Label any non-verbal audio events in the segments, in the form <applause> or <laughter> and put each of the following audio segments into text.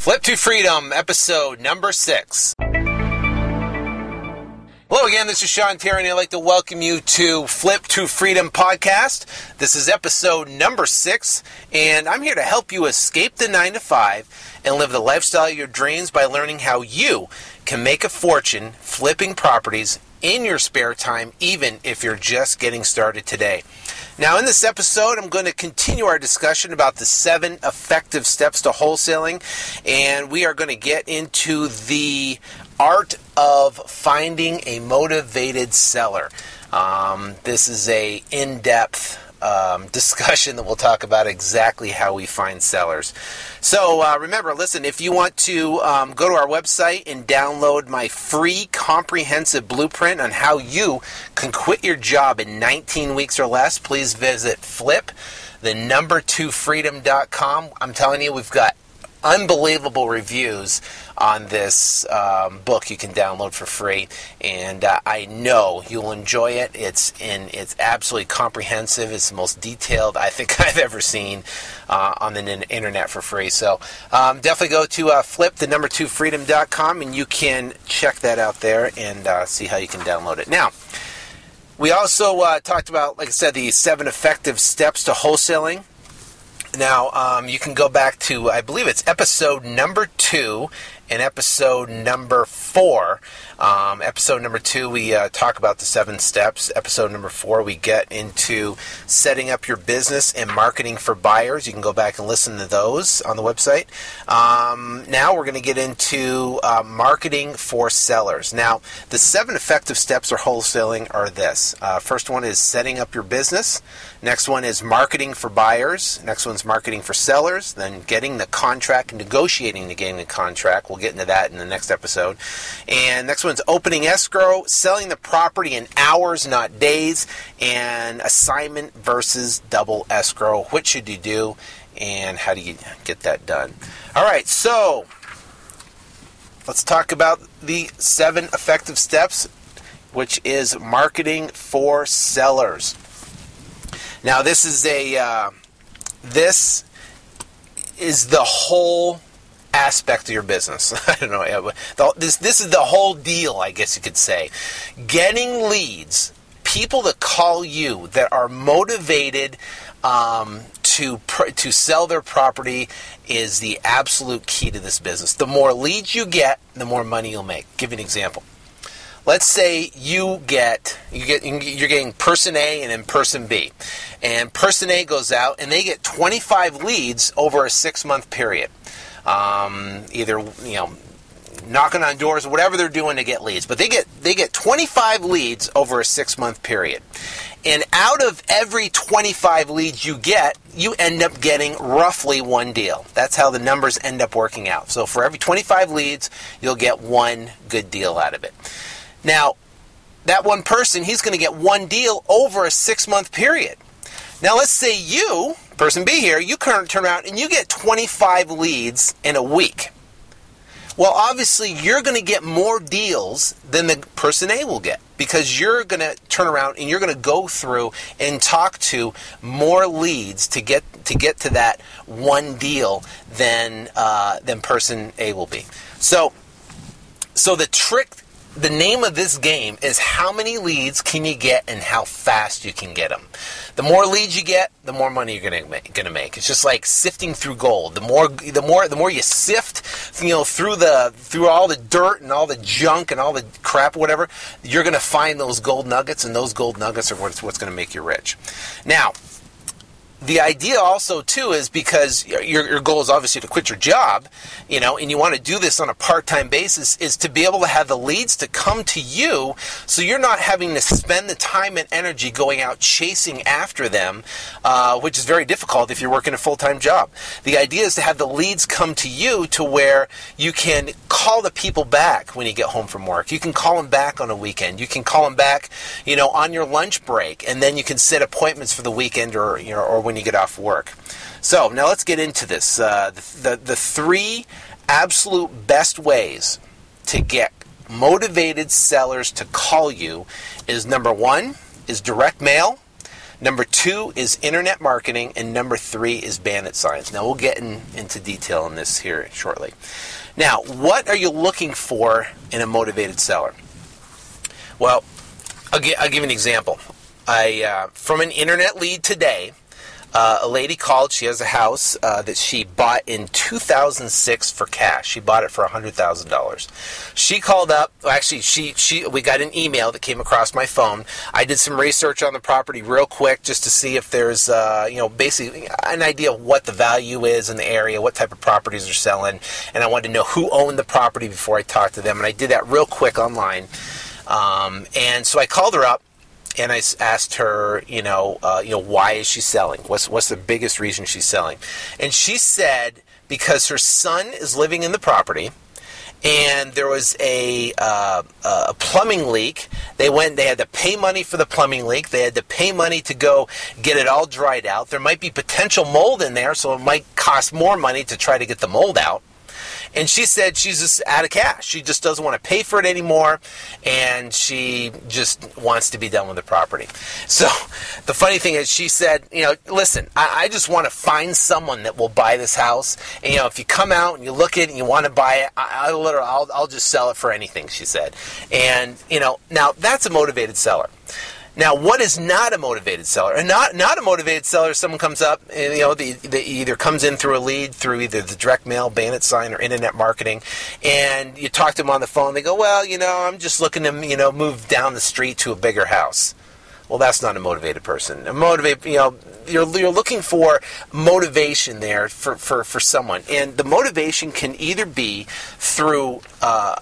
Flip to Freedom, episode number six. Hello again, this is Sean Terry, and I'd like to welcome you to Flip to Freedom podcast. This is episode number six, and I'm here to help you escape the nine to five and live the lifestyle of your dreams by learning how you can make a fortune flipping properties in your spare time, even if you're just getting started today. Now, in this episode, I'm going to continue our discussion about the seven effective steps to wholesaling, and we are going to get into the art of finding a motivated seller. Um, this is a in-depth um, <laughs> discussion that we'll talk about exactly how we find sellers. So uh, remember, listen, if you want to um, go to our website and download my free comprehensive blueprint on how you can quit your job in 19 weeks or less, please visit flip the number two freedom.com. I'm telling you, we've got unbelievable reviews on this um, book you can download for free. And uh, i know you'll enjoy it. It's in it's absolutely comprehensive. It's the most detailed i think <laughs> i've ever seen uh, on the internet for free. So um, definitely go to uh, flip the number two freedom.com and you can check that out there and uh, see how you can download it. Now we also uh, talked about like i said the seven effective steps to wholesaling now, um, you can go back to, I believe it's episode number two and episode number four. Um, episode number two, we uh, talk about the seven steps. Episode number four, we get into setting up your business and marketing for buyers. You can go back and listen to those on the website. Um, now we're going to get into uh, marketing for sellers. Now, the seven effective steps for wholesaling are this. Uh, first one is setting up your business. Next one is marketing for buyers. Next one's marketing for sellers. Then getting the contract negotiating to getting the contract. We'll get into that in the next episode. And next one's opening escrow, selling the property in hours, not days, and assignment versus double escrow. What should you do, and how do you get that done? All right, so let's talk about the seven effective steps, which is marketing for sellers. Now, this is a uh, this is the whole aspect of your business. <laughs> I don't know. This this is the whole deal, I guess you could say. Getting leads, people that call you that are motivated um, to to sell their property is the absolute key to this business. The more leads you get, the more money you'll make. Give you an example. Let's say you get you get you're getting person A and then person B, and person A goes out and they get 25 leads over a six month period um, either you know knocking on doors, or whatever they're doing to get leads. But they get they get 25 leads over a six month period, and out of every 25 leads you get, you end up getting roughly one deal. That's how the numbers end up working out. So for every 25 leads, you'll get one good deal out of it. Now, that one person, he's going to get one deal over a six month period. Now, let's say you person B here, you turn around and you get 25 leads in a week. Well, obviously, you're going to get more deals than the person A will get because you're going to turn around and you're going to go through and talk to more leads to get to get to that one deal than uh, than person A will be. So, so the trick the name of this game is how many leads can you get and how fast you can get them. The more leads you get, the more money you're gonna make, gonna make. It's just like sifting through gold. The more the more the more you sift, you know, through the through all the dirt and all the junk and all the crap, whatever, you're gonna find those gold nuggets, and those gold nuggets are what's what's gonna make you rich. Now, the idea also too is because your, your goal is obviously to quit your job you know and you want to do this on a part-time basis is to be able to have the leads to come to you so you're not having to spend the time and energy going out chasing after them uh, which is very difficult if you're working a full-time job. The idea is to have the leads come to you to where you can call the people back when you get home from work. You can call them back on a weekend. You can call them back you know on your lunch break and then you can set appointments for the weekend or you know or when you get off work. So now let's get into this. Uh, the, the, the three absolute best ways to get motivated sellers to call you is number one is direct mail. Number two is internet marketing, and number three is bandit signs. Now we'll get in, into detail on this here shortly. Now, what are you looking for in a motivated seller? Well, I'll, gi- I'll give an example. I uh, from an internet lead today. Uh, a lady called. She has a house uh, that she bought in 2006 for cash. She bought it for $100,000. She called up. Actually, she she we got an email that came across my phone. I did some research on the property real quick just to see if there's uh, you know basically an idea of what the value is in the area, what type of properties are selling, and I wanted to know who owned the property before I talked to them. And I did that real quick online. Um, and so I called her up and I asked her, you know, uh, you know, why is she selling? What's what's the biggest reason she's selling? And she said because her son is living in the property, and there was a uh, a plumbing leak. They went. They had to pay money for the plumbing leak. They had to pay money to go get it all dried out. There might be potential mold in there, so it might cost more money to try to get the mold out. And she said she's just out of cash. She just doesn't want to pay for it anymore, and she just wants to be done with the property. So the funny thing is, she said, you know, listen, I, I just want to find someone that will buy this house. And, you know, if you come out and you look at it and you want to buy it, I, literally, I'll, I'll just sell it for anything. She said, and you know, now that's a motivated seller. Now, what is not a motivated seller? And not not a motivated seller. Is someone comes up, and, you know, they, they either comes in through a lead, through either the direct mail, bandit sign, or internet marketing, and you talk to them on the phone. They go, "Well, you know, I'm just looking to, you know, move down the street to a bigger house." Well, that's not a motivated person. A motivate, you know, you're, you're looking for motivation there for, for, for someone, and the motivation can either be through. Uh,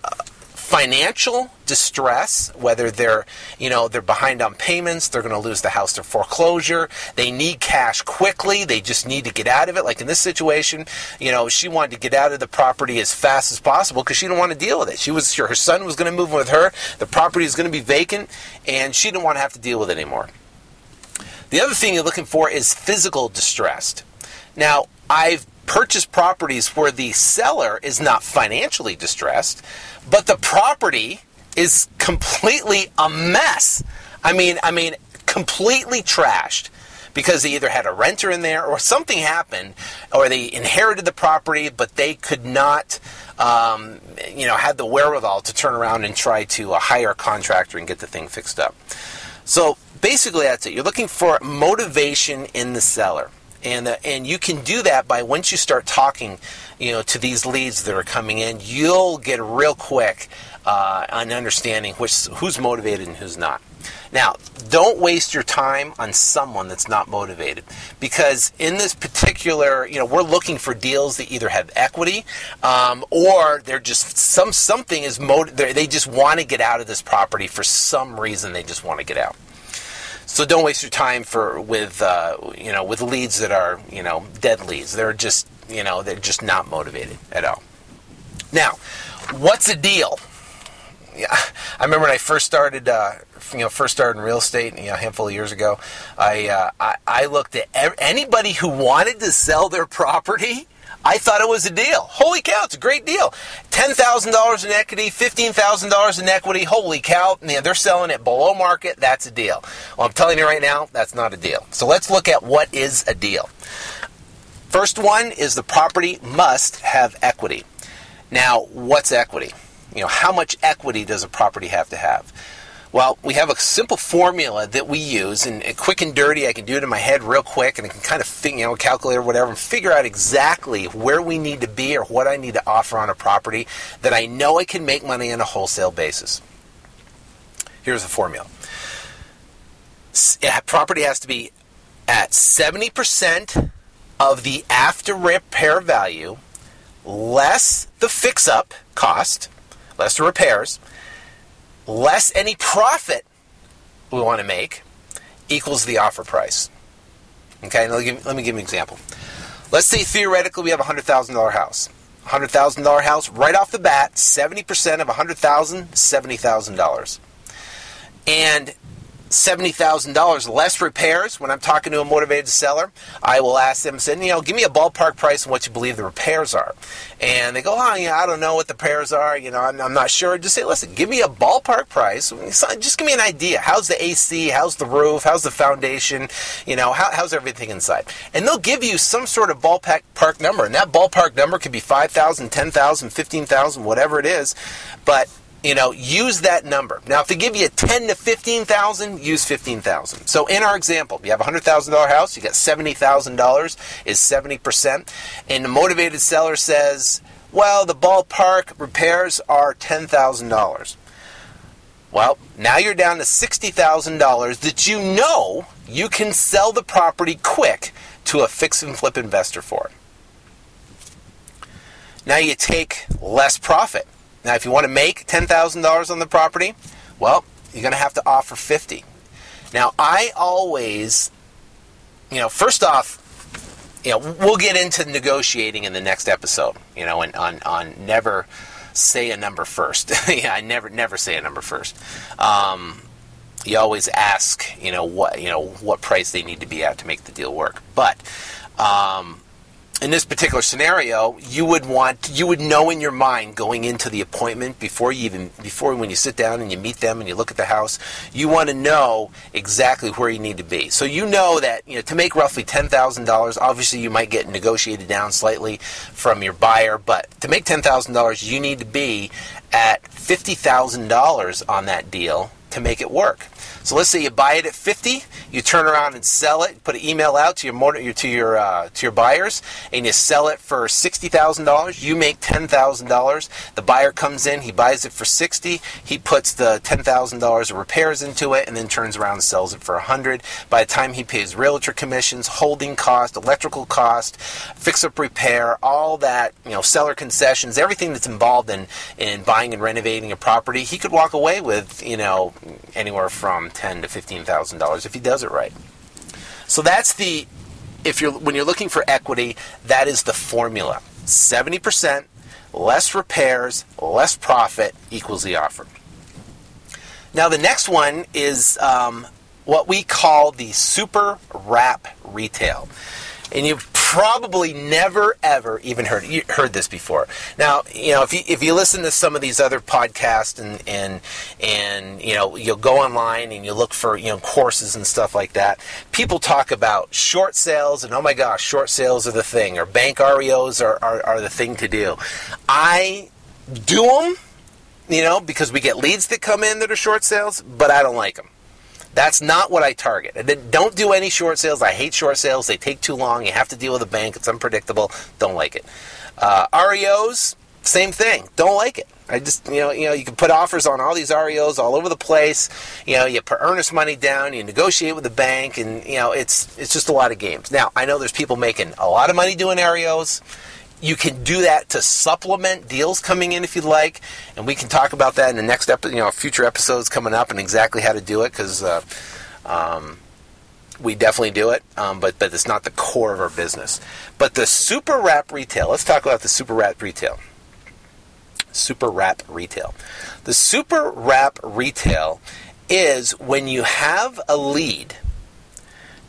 financial distress whether they're you know they're behind on payments they're going to lose the house to foreclosure they need cash quickly they just need to get out of it. Like in this situation you know she wanted to get out of the property as fast as possible because she didn't want to deal with it. She was sure her son was going to move with her the property is going to be vacant and she didn't want to have to deal with it anymore. The other thing you're looking for is physical distress. Now i've purchased properties where the seller is not financially distressed but the property is completely a mess. I mean, I mean, completely trashed because they either had a renter in there or something happened, or they inherited the property, but they could not, um, you know, had the wherewithal to turn around and try to uh, hire a contractor and get the thing fixed up. So basically, that's it. You're looking for motivation in the seller and uh, and you can do that by once you start talking, you know, to these leads that are coming in, you'll get real quick uh, on understanding which who's motivated and who's not. Now, don't waste your time on someone that's not motivated because in this particular, you know, we're looking for deals that either have equity um, or they're just some something is motiv- they just want to get out of this property for some reason. They just want to get out. So don't waste your time for with uh, you know with leads that are you know dead leads. They're just you know they're just not motivated at all. Now, what's a deal? Yeah, I remember when I first started, uh, you know, first started in real estate, you know, a handful of years ago. I, uh, I, I looked at anybody who wanted to sell their property I thought it was a deal. Holy cow, it's a great deal. $10,000 in equity, $15,000 in equity. Holy cow, man, they're selling it below market. That's a deal. Well, I'm telling you right now, that's not a deal. So let's look at what is a deal. First one is the property must have equity. Now, what's equity? You know, how much equity does a property have to have? Well, we have a simple formula that we use, and, quick and dirty, I can do it in my head real quick, and I can kind of figure, you know, calculate or whatever, and figure out exactly where we need to be or what I need to offer on a property that I know I can make money on a wholesale basis. Here's the formula: property has to be at seventy percent of the after repair value, less the fix-up cost, less the repairs less any profit we want to make equals the offer price. Okay, let me, give, let me give you an example. Let's say theoretically we have a $100,000 house. $100,000 house, right off the bat, 70% of $100,000, $70,000. And $70,000 less repairs. When I'm talking to a motivated seller, I will ask them, say, you know, give me a ballpark price on what you believe the repairs are. And they go, oh, yeah, I don't know what the repairs are. You know, I'm, I'm not sure. Just say, listen, give me a ballpark price. Just give me an idea. How's the AC? How's the roof? How's the foundation? You know, how, how's everything inside? And they'll give you some sort of ballpark park number. And that ballpark number could be 5,000, 10,000, 15,000, whatever it is. But you know, use that number. Now, if they give you 10 to 15,000, use 15,000. So in our example, you have a $100,000 house, you got $70,000 is 70%, and the motivated seller says, well, the ballpark repairs are $10,000. Well, now you're down to $60,000 that you know you can sell the property quick to a fix and flip investor for. Now you take less profit now, if you want to make $10,000 on the property, well, you're going to have to offer 50. Now, I always, you know, first off, you know, we'll get into negotiating in the next episode, you know, and on, on never say a number first. <laughs> yeah, I never, never say a number first. Um, you always ask, you know, what, you know, what price they need to be at to make the deal work. But, um, in this particular scenario, you would want you would know in your mind going into the appointment before you even before when you sit down and you meet them and you look at the house, you want to know exactly where you need to be. So you know that you know to make roughly ten thousand dollars, obviously you might get negotiated down slightly from your buyer, but to make ten thousand dollars, you need to be at fifty thousand dollars on that deal to make it work. So let's say you buy it at 50, you turn around and sell it, put an email out to your to your uh, to your buyers, and you sell it for sixty thousand dollars. You make ten thousand dollars. The buyer comes in, he buys it for sixty. He puts the ten thousand dollars of repairs into it, and then turns around and sells it for a hundred. By the time he pays realtor commissions, holding cost, electrical cost, fix-up repair, all that you know, seller concessions, everything that's involved in in buying and renovating a property, he could walk away with you know anywhere from ten to fifteen thousand dollars if he does it right. So that's the if you're when you're looking for equity, that is the formula. Seventy percent less repairs, less profit equals the offer. Now the next one is um, what we call the super wrap retail and you've probably never ever even heard heard this before. Now, you know, if you if you listen to some of these other podcasts and and and you know, you'll go online and you look for you know courses and stuff like that. People talk about short sales and oh my gosh, short sales are the thing, or bank REOs are are, are the thing to do. I do them, you know, because we get leads that come in that are short sales, but I don't like them. That's not what I target. I don't do any short sales. I hate short sales. They take too long. You have to deal with a bank. It's unpredictable. Don't like it. Uh, REOs, same thing. Don't like it. I just you know you know you can put offers on all these REOs all over the place. You know you put earnest money down, you negotiate with the bank, and you know it's it's just a lot of games. Now I know there's people making a lot of money doing REOs you can do that to supplement deals coming in if you'd like, and we can talk about that in the next episode, you know, future episodes coming up, and exactly how to do it because uh, um, we definitely do it, um, but but it's not the core of our business. But the super wrap retail. Let's talk about the super wrap retail. Super wrap retail. The super wrap retail is when you have a lead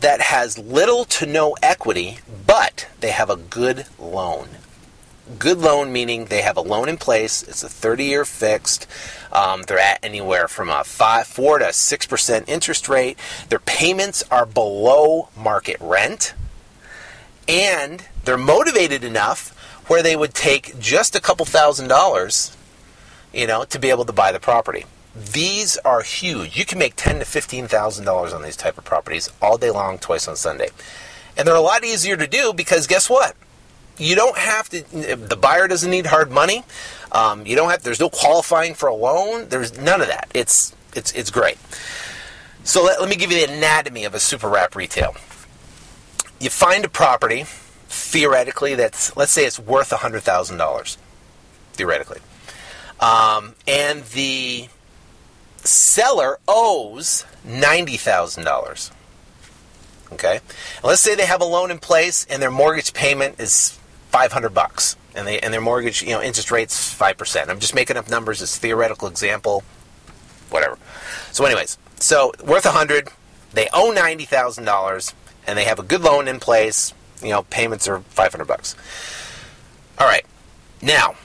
that has little to no equity, but they have a good loan. Good loan meaning they have a loan in place. It's a 30-year fixed. Um, they're at anywhere from a five, four to six percent interest rate. Their payments are below market rent, and they're motivated enough where they would take just a couple thousand dollars, you know, to be able to buy the property. These are huge. You can make ten to fifteen thousand dollars on these type of properties all day long, twice on Sunday, and they're a lot easier to do because guess what? You don't have to. The buyer doesn't need hard money. Um, you don't have. There's no qualifying for a loan. There's none of that. It's it's it's great. So let, let me give you the anatomy of a super wrap retail. You find a property, theoretically, that's let's say it's worth hundred thousand dollars, theoretically, um, and the seller owes $90,000. Okay? And let's say they have a loan in place and their mortgage payment is 500 bucks and they and their mortgage, you know, interest rate's 5%. I'm just making up numbers as theoretical example whatever. So anyways, So worth a hundred, they owe ninety thousand dollars, and they have a good loan in place. You know, payments are five hundred bucks. All right, now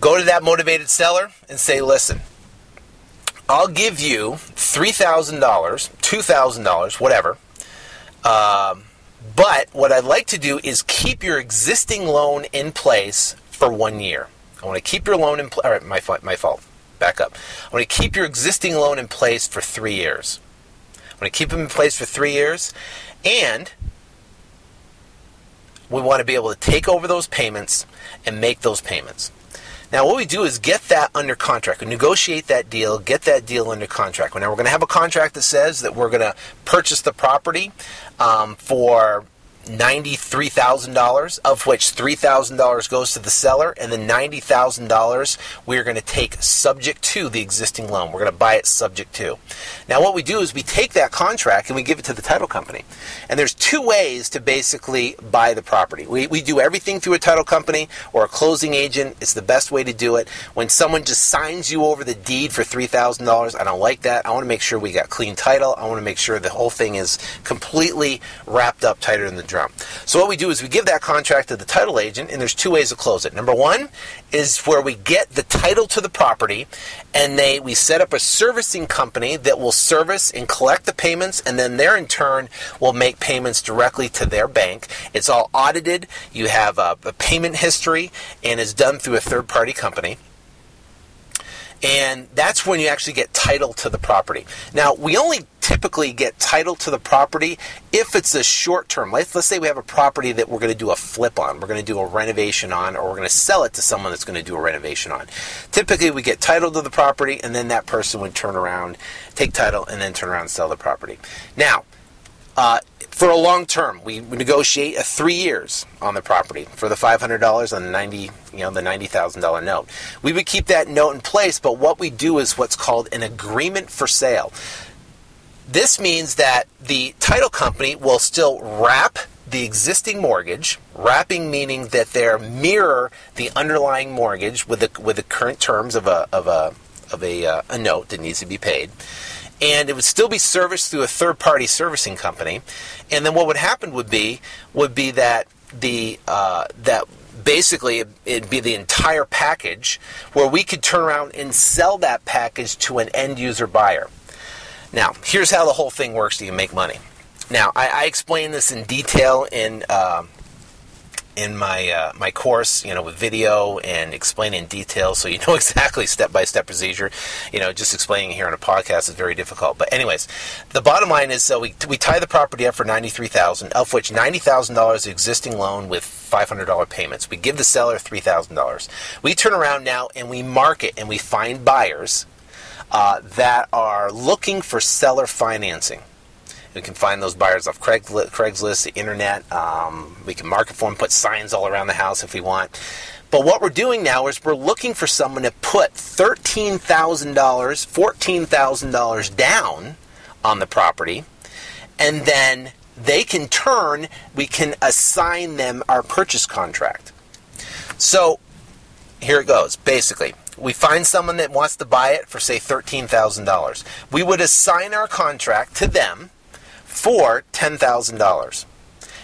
go to that motivated seller and say, listen. I'll give you $3,000, $2,000, whatever. Um, but what I'd like to do is keep your existing loan in place for one year. I want to keep your loan in place. My, my fault. Back up. I want to keep your existing loan in place for three years. I want to keep them in place for three years. And we want to be able to take over those payments and make those payments. Now, what we do is get that under contract. We negotiate that deal, get that deal under contract. Now, we're going to have a contract that says that we're going to purchase the property um, for $93,000, of which $3,000 goes to the seller, and the $90,000 we're going to take subject to the existing loan. We're going to buy it subject to. Now, what we do is we take that contract and we give it to the title company. And there's two ways to basically buy the property. We, we do everything through a title company or a closing agent. It's the best way to do it. When someone just signs you over the deed for $3,000, I don't like that. I want to make sure we got clean title. I want to make sure the whole thing is completely wrapped up tighter than the So what we do is we give that contract to the title agent, and there's two ways to close it. Number one is where we get the title to the property, and they we set up a servicing company that will service and collect the payments, and then they in turn will make payments directly to their bank. It's all audited. You have a, a payment history, and is done through a third party company and that's when you actually get title to the property. Now, we only typically get title to the property if it's a short term. Let's, let's say we have a property that we're going to do a flip on, we're going to do a renovation on, or we're going to sell it to someone that's going to do a renovation on. Typically, we get title to the property, and then that person would turn around, take title, and then turn around and sell the property. Now, uh, for a long term, we negotiate a three years on the property for the five hundred dollars on the ninety, you know, the ninety thousand dollar note. We would keep that note in place, but what we do is what's called an agreement for sale. This means that the title company will still wrap the existing mortgage, wrapping meaning that they mirror the underlying mortgage with the with the current terms of a of a of a, uh, a note that needs to be paid and it would still be serviced through a third party servicing company. And then what would happen would be would be that the uh, that basically it'd be the entire package where we could turn around and sell that package to an end user buyer. Now, here's how the whole thing works to make money. Now, I, I explain this in detail in uh, in my uh, my course, you know, with video and explaining in detail, so you <laughs> know exactly step by step procedure. You know, just explaining here on a podcast is very difficult. But anyways, the bottom line is, so we we tie the property up for ninety three thousand, of which ninety thousand dollars existing loan with five hundred dollar payments. We give the seller three thousand dollars. We turn around now and we market and we find buyers uh, that are looking for seller financing. We can find those buyers off Craigslist, the internet. Um, we can market for them, put signs all around the house if we want. But what we're doing now is we're looking for someone to put $13,000, $14,000 down on the property, and then they can turn, we can assign them our purchase contract. So here it goes. Basically, we find someone that wants to buy it for, say, $13,000. We would assign our contract to them for $10,000.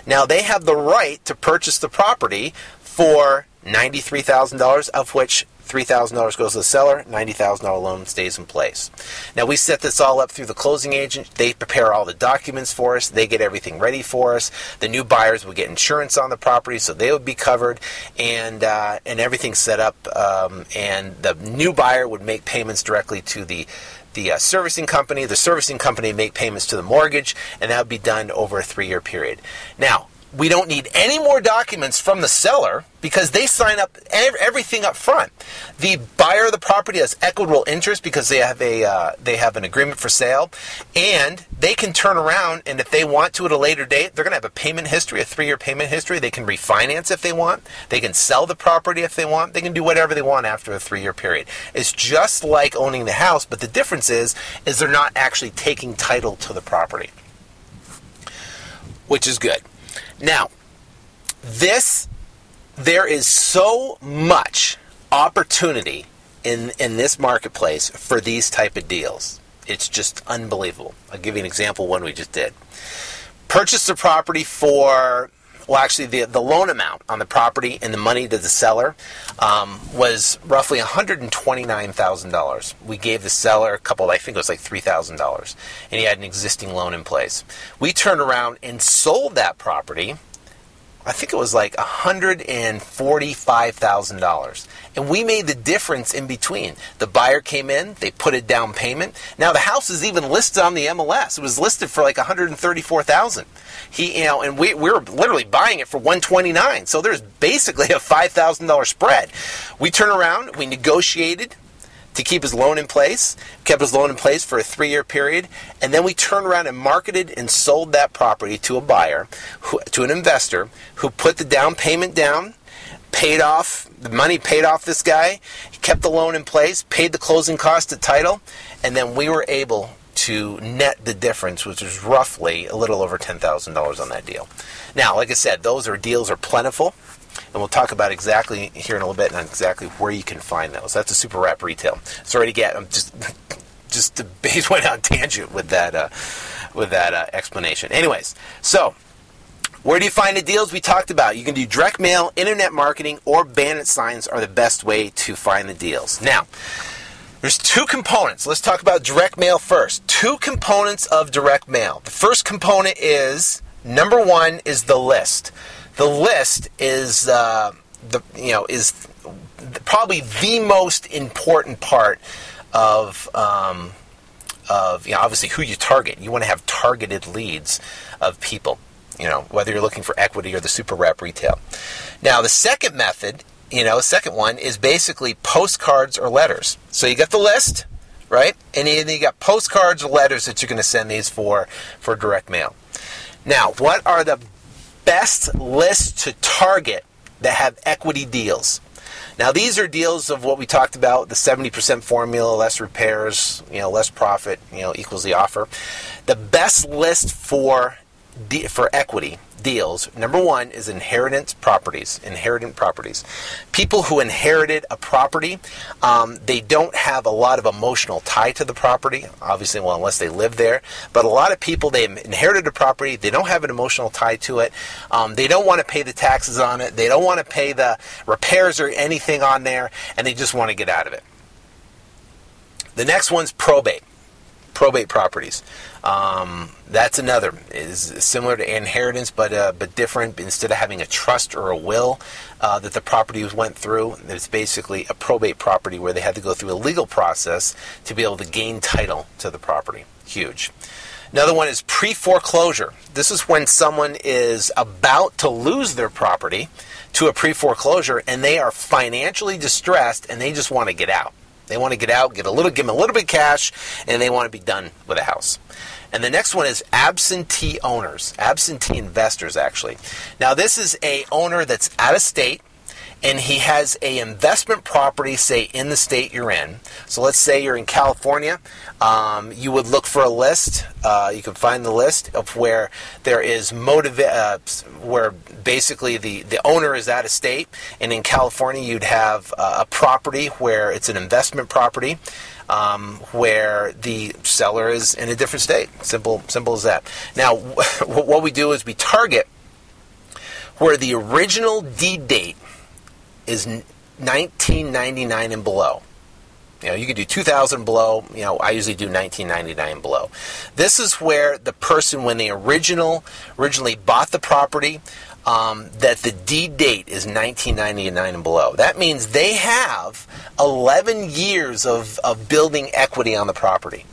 Now they have the right to purchase the property for $93,000, of which $3,000 goes to the seller, $90,000 loan stays in place. Now, we set this all up through the closing agent. They prepare all the documents for us, they get everything ready for us. The new buyers would get insurance on the property, so they would be covered, and, uh, and everything's set up. Um, and the new buyer would make payments directly to the the uh, servicing company. The servicing company make payments to the mortgage, and that would be done over a three year period. Now, we don't need any more documents from the seller because they sign up everything up front. The buyer of the property has equitable interest because they have a uh, they have an agreement for sale, and they can turn around and if they want to at a later date, they're going to have a payment history, a three year payment history. They can refinance if they want. They can sell the property if they want. They can do whatever they want after a three year period. It's just like owning the house, but the difference is is they're not actually taking title to the property, which is good. Now, this there is so much opportunity in in this marketplace for these type of deals. It's just unbelievable. I'll give you an example one we just did. Purchased the property for well, actually, the, the loan amount on the property and the money to the seller um, was roughly $129,000. We gave the seller a couple, I think it was like $3,000, and he had an existing loan in place. We turned around and sold that property I think it was like $145,000. And we made the difference in between. The buyer came in, they put a down payment. Now the house is even listed on the MLS. It was listed for like 134,000. He, you know, and we, we were literally buying it for 129. So there's basically a $5,000 spread. We turn around, we negotiated, to keep his loan in place, kept his loan in place for a three year period, and then we turned around and marketed and sold that property to a buyer, who, to an investor who put the down payment down, paid off, the money paid off this guy, kept the loan in place, paid the closing cost to title, and then we were able to net the difference, which is roughly a little over $10,000 on that deal. Now, like I said, those are deals are plentiful and we'll talk about exactly here in a little bit and exactly where you can find those. That's a super wrap retail. Sorry to get, I'm just <laughs> just the base <laughs> went on tangent with that uh, with that uh, explanation. Anyways, so where do you find the deals we talked about? You can do direct mail, internet marketing, or bandit signs are the best way to find the deals. Now. There's two components. Let's talk about direct mail first. Two components of direct mail. The first component is number one is the list the list is uh, the you know is probably the most important part of um, of you know obviously who you target. You want to have targeted leads of people. You know whether you're looking for equity or the super wrap retail. Now the second method, you know, second one is basically postcards or letters. So you got the list, right? And then you got postcards or letters that you're going to send these for for direct mail. Now, what are the best list to target that have equity deals. Now these are deals of what we talked about, the 70% formula, less repairs, you know, less profit, you know, equals the offer. The best list for for equity deals. Number one is inheritance properties. Inheritant properties. People who inherited a property, um, they don't have a lot of emotional tie to the property. Obviously, well, unless they live there. But a lot of people, they inherited a property, they don't have an emotional tie to it. Um, they don't want to pay the taxes on it. They don't want to pay the repairs or anything on there, and they just want to get out of it. The next one's probate probate properties. Um, that's another is similar to inheritance, but uh, but different. Instead of having a trust or a will uh, that the property went through, it's basically a probate property where they had to go through a legal process to be able to gain title to the property. Huge. Another one is pre foreclosure. This is when someone is about to lose their property to a pre foreclosure and they are financially distressed and they just want to get out. They want to get out, get a little, give them a little bit of cash, and they want to be done with a house. And the next one is absentee owners, absentee investors, actually. Now, this is a owner that's out of state and he has a investment property, say in the state you're in. So let's say you're in California, um, you would look for a list. Uh, you can find the list of where there is motive, uh, where basically the the owner is out of state, and in California you'd have uh, a property where it's an investment property. Um, where the seller is in a different state. Simple, simple as that. Now, <laughs> what we do is we target where the original deed date is 1999 and below. You know, you could do 2000 below. You know, I usually do 1999 below. This is where the person, when they original originally bought the property, um, that the deed date is 1999 and below. That means they have 11 years of, of building equity on the property.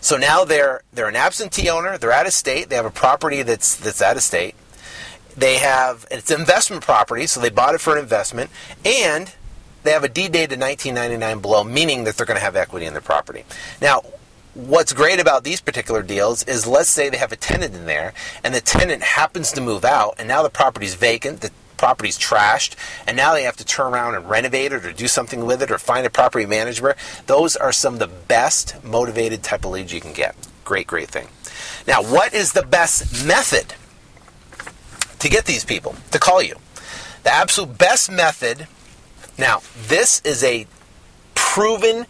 So now they're they're an absentee owner. They're out of state. They have a property that's that's out of state. They have it's investment property, so they bought it for an investment, and they have a deed date of 1999 below, meaning that they're going to have equity in their property. Now, what's great about these particular deals is let's say they have a tenant in there, and the tenant happens to move out, and now the property's vacant. The property's trashed and now they have to turn around and renovate it or do something with it or find a property manager those are some of the best motivated type of leads you can get great great thing now what is the best method to get these people to call you. The absolute best method. Now, this is a proven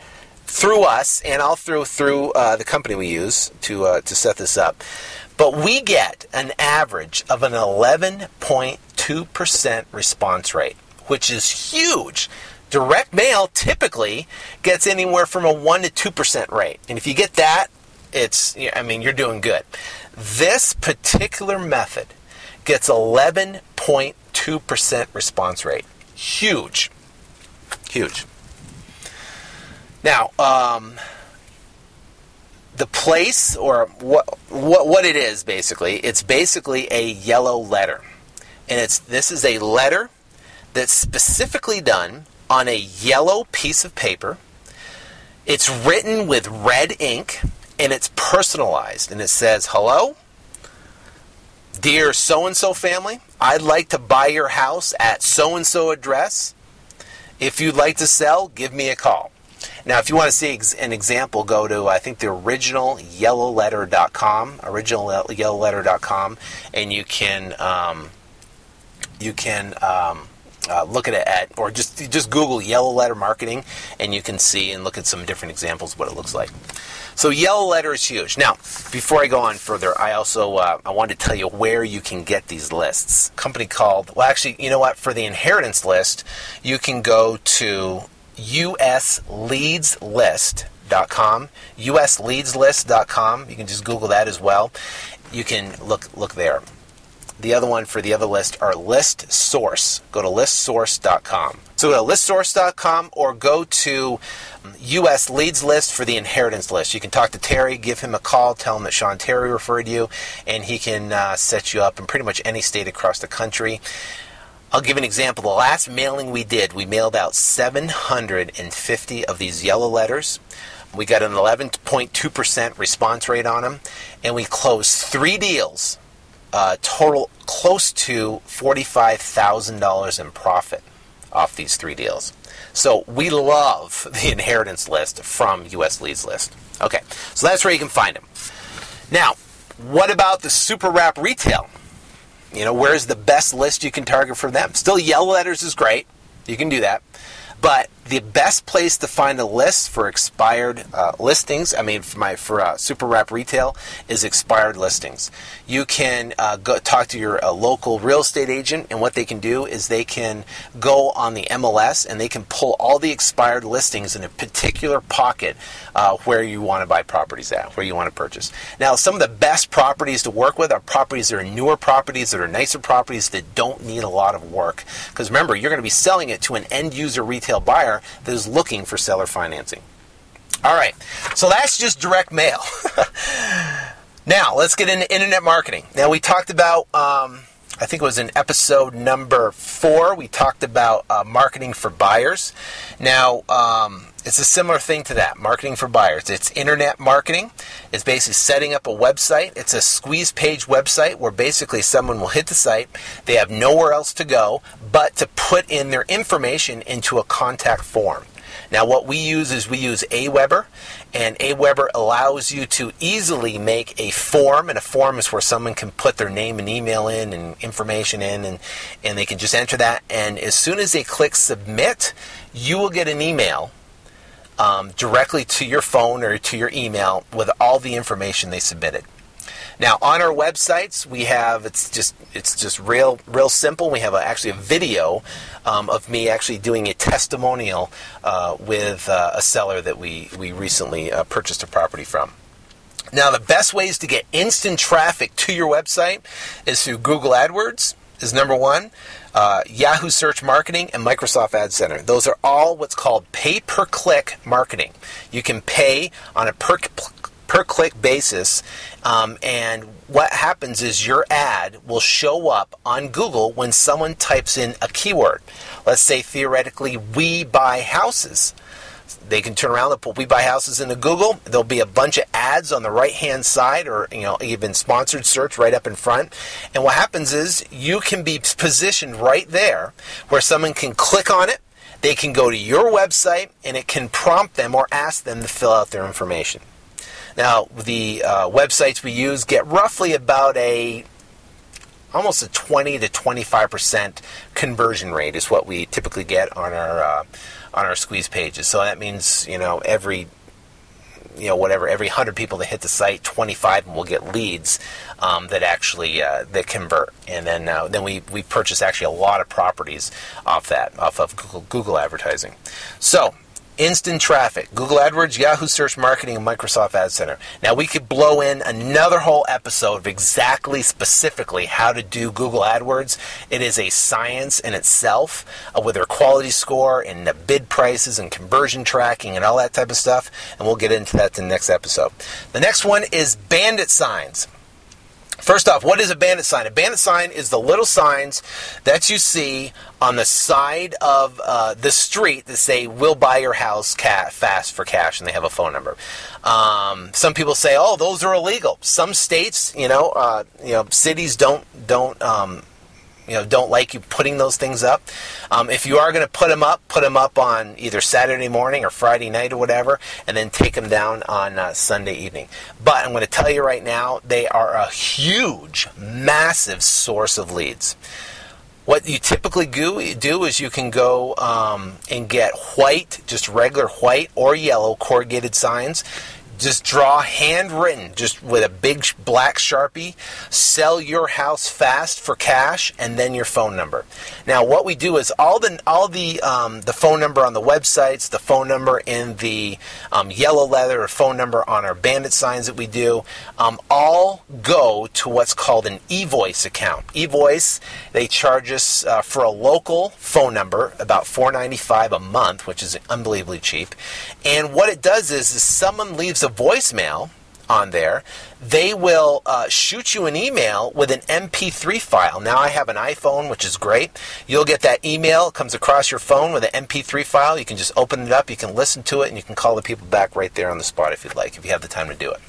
through us, and I'll through through uh, the company we use to uh, to set this up. But we get an average of an 11.2% response rate, which is huge. Direct mail typically gets anywhere from a 1 to 2% rate. And if you get that, it's I mean, you're doing good. This particular method gets 11.2% response rate. Huge. Huge. Now, um, the place or what, what what it is basically, it's basically a yellow letter. And it's this is a letter that's specifically done on a yellow piece of paper. It's written with red ink and it's personalized and it says, "Hello, dear so and so family, I'd like to buy your house at so and so address. If you'd like to sell, give me a call." Now, if you want to see an example, go to I think the original yellowletter.com, original yellowletter.com, and you can um, you can um, uh, look at it at or just just Google yellow letter marketing, and you can see and look at some different examples of what it looks like. So yellow letter is huge. Now, before I go on further, I also uh, I wanted to tell you where you can get these lists. A company called well, actually, you know what? For the inheritance list, you can go to usleadslist.com. usleadslist.com. You can just Google that as well. You can look look there. The other one for the other list are list source. Go to listsource.com. So go to listsource.com or go to US leads list for the inheritance list. You can talk to Terry, give him a call, tell him that Sean Terry referred you, and he can uh, set you up in pretty much any state across the country. I'll give an example. The last mailing we did, we mailed out 750 of these yellow letters. We got an 11.2% response rate on them, and we closed three deals, uh, total close to $45,000 in profit off these three deals. So we love <laughs> the inheritance list from US Leads List. Okay, so that's where you can find them. Now, what about the Super Wrap Retail? You know, where's the best list you can target for them? Still, yellow letters is great. You can do that. But the best place to find a list for expired uh, listings, I mean, for my for uh, Super Wrap Retail, is expired listings. You can uh, go talk to your uh, local real estate agent, and what they can do is they can go on the MLS and they can pull all the expired listings in a particular pocket uh, where you want to buy properties at, where you want to purchase. Now, some of the best properties to work with are properties that are newer properties, that are nicer properties that don't need a lot of work. Because remember, you're going to be selling it to an end user retail buyer that is looking for seller financing. All right, so that's just direct mail. <laughs> now, let's get into internet marketing. Now, we talked about, um, I think it was in episode number four, we talked about uh, marketing for buyers. Now, um, it's a similar thing to that marketing for buyers. It's internet marketing. It's basically setting up a website. It's a squeeze page website where basically someone will hit the site. They have nowhere else to go but to put in their information into a contact form. Now, what we use is we use Aweber, and Aweber allows you to easily make a form, and a form is where someone can put their name and email in and information in, and, and they can just enter that. And as soon as they click submit, you will get an email um, directly to your phone or to your email with all the information they submitted. Now on our websites we have it's just it's just real real simple. We have a, actually a video um, of me actually doing a testimonial uh, with uh, a seller that we we recently uh, purchased a property from. Now the best ways to get instant traffic to your website is through Google AdWords is number one uh, Yahoo Search Marketing, and Microsoft Ad Center. Those are all what's called pay per click marketing. You can pay on a per, per click basis, um, and what happens is your ad will show up on Google when someone types in a keyword. Let's say theoretically, we buy houses they can turn around. And put we buy houses into google. There'll be a bunch of ads on the right hand side or you know even sponsored search right up in front. And what happens is you can be positioned right there where someone can click on it. They can go to your website and it can prompt them or ask them to fill out their information. Now the uh, websites we use get roughly about a almost a 20 to 25 percent conversion rate is what we typically get on our uh, on our squeeze pages. So that means you know every you know whatever every 100 people that hit the site 25 will get leads um, that actually uh, that convert and then uh, then we, we purchase actually a lot of properties off that off of google, google advertising so instant traffic. Google adwords yahoo search marketing and microsoft ad center. Now we could blow in another whole episode of exactly specifically how to do google adwords. It is a science in itself uh, with their quality score and the bid prices and conversion tracking and all that type of stuff and we'll get into that in the next episode. The next one is bandit signs First off, what is a bandit sign? A bandit sign is the little signs that you see on the side of uh, the street that say "We'll buy your house fast for cash," and they have a phone number. Um, some people say, "Oh, those are illegal." Some states, you know, uh, you know, cities don't don't um, you know don't like you putting those things up. Um, if you are going to put them up, put them up on either Saturday morning or Friday night or whatever, and then take them down on uh, Sunday evening. But I'm going to tell you right now, they are a huge, massive source of leads. What you typically do, is you can go um, and get white, just regular white or yellow corrugated signs just draw handwritten, just with a big black sharpie, sell your house fast for cash, and then your phone number. Now, what we do is all the all the um, the phone number on the websites, the phone number in the um, yellow letter, or phone number on our bandit signs that we do, um, all go to what's called an eVoice account. eVoice they charge us uh, for a local phone number about four ninety five a month, which is unbelievably cheap. And what it does is, is someone leaves a voicemail on there, they will uh, shoot you an email with an MP3 file. Now I have an iPhone, which is great. You'll get that email, it comes across your phone with an MP3 file. You can just open it up, you can listen to it, and you can call the people back right there on the spot if you'd like, if you have the time to do it.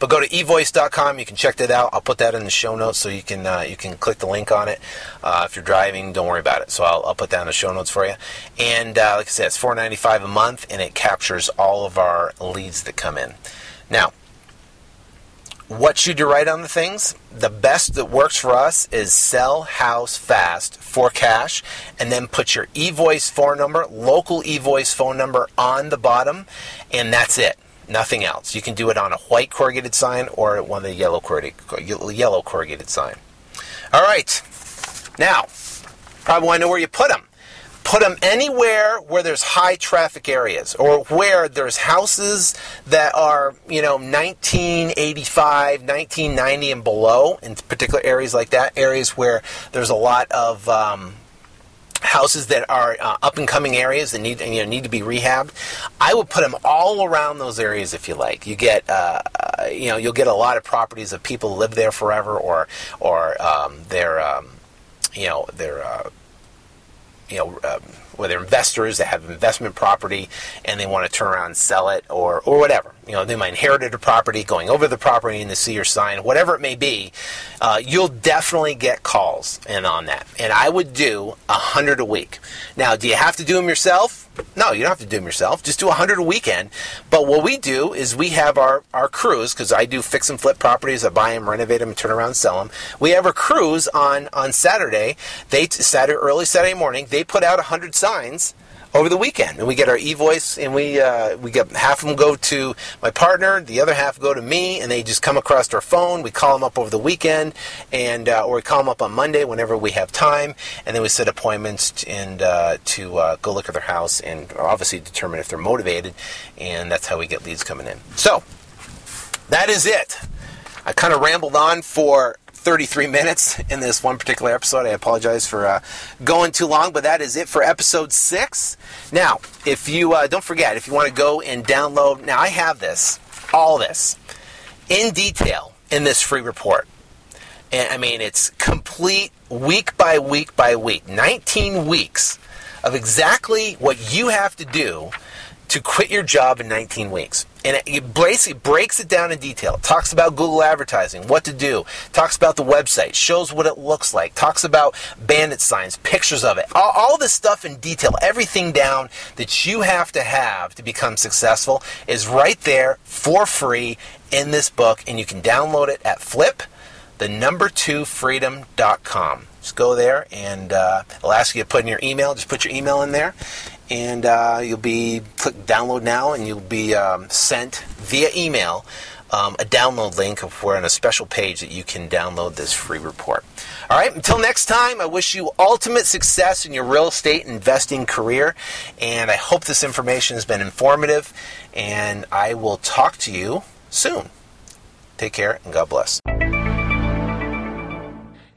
But go to evoice.com. You can check that out. I'll put that in the show notes so you can uh, you can click the link on it. Uh, if you're driving, don't worry about it. So I'll, I'll put that in the show notes for you. And uh, like I said, it's $4.95 a month, and it captures all of our leads that come in. Now, what should you write on the things? The best that works for us is sell house fast for cash and then put your eVoice phone number, local eVoice phone number on the bottom, and that's it nothing else. You can do it on a white corrugated sign or one of the yellow corrugated, yellow corrugated sign. All right, now, probably want to know where you put them. Put them anywhere where there's high traffic areas or where there's houses that are, you know, 1985, 1990 and below in particular areas like that, areas where there's a lot of um, houses that are uh, up and coming areas that need you know need to be rehabbed. I would put them all around those areas if you like. You get uh, uh, you know you'll get a lot of properties of people live there forever or or um, they're um, you know they're uh, you know um, whether investors that have investment property and they want to turn around and sell it or or whatever. You know, they might inherited a property, going over the property and they see your sign, whatever it may be. Uh, you'll definitely get calls and on that. And I would do a hundred a week. Now, do you have to do them yourself? No, you don't have to do them yourself. Just do a hundred a weekend. But what we do is we have our, our crews because I do fix and flip properties. I buy them, renovate them, turn around and sell them. We have our crews on on Saturday. They Saturday early Saturday morning. They put out a hundred signs over the weekend, and we get our eVoice, and we uh, we get half of them go to my partner, the other half go to me, and they just come across our phone. We call them up over the weekend, and uh, or we call them up on Monday whenever we have time, and then we set appointments and uh, to uh, go look at their house and obviously determine if they're motivated, and that's how we get leads coming in. So that is it. I kind of rambled on for 33 <laughs> minutes in this one particular episode. I apologize for uh, going too long, but that is it for episode six. Now, if you uh, don't forget, if you want to go and download, now I have this, all this, in detail in this free report. And I mean, it's complete week by week by week, 19 weeks of exactly what you have to do to quit your job in 19 weeks. And it basically breaks it down in detail. It talks about Google advertising, what to do, talks about the website, shows what it looks like, talks about bandit signs, pictures of it, all, all this stuff in detail, everything down that you have to have to become successful is right there for free in this book. And you can download it at flip, the number two freedom.com. Just go there and uh, it'll ask you to put in your email. Just put your email in there and uh, you'll be click download now, and you'll be um, sent via email um, a download link of where on a special page that you can download this free report. All right, until next time, I wish you ultimate success in your real estate investing career, and I hope this information has been informative, and I will talk to you soon. Take care and God bless.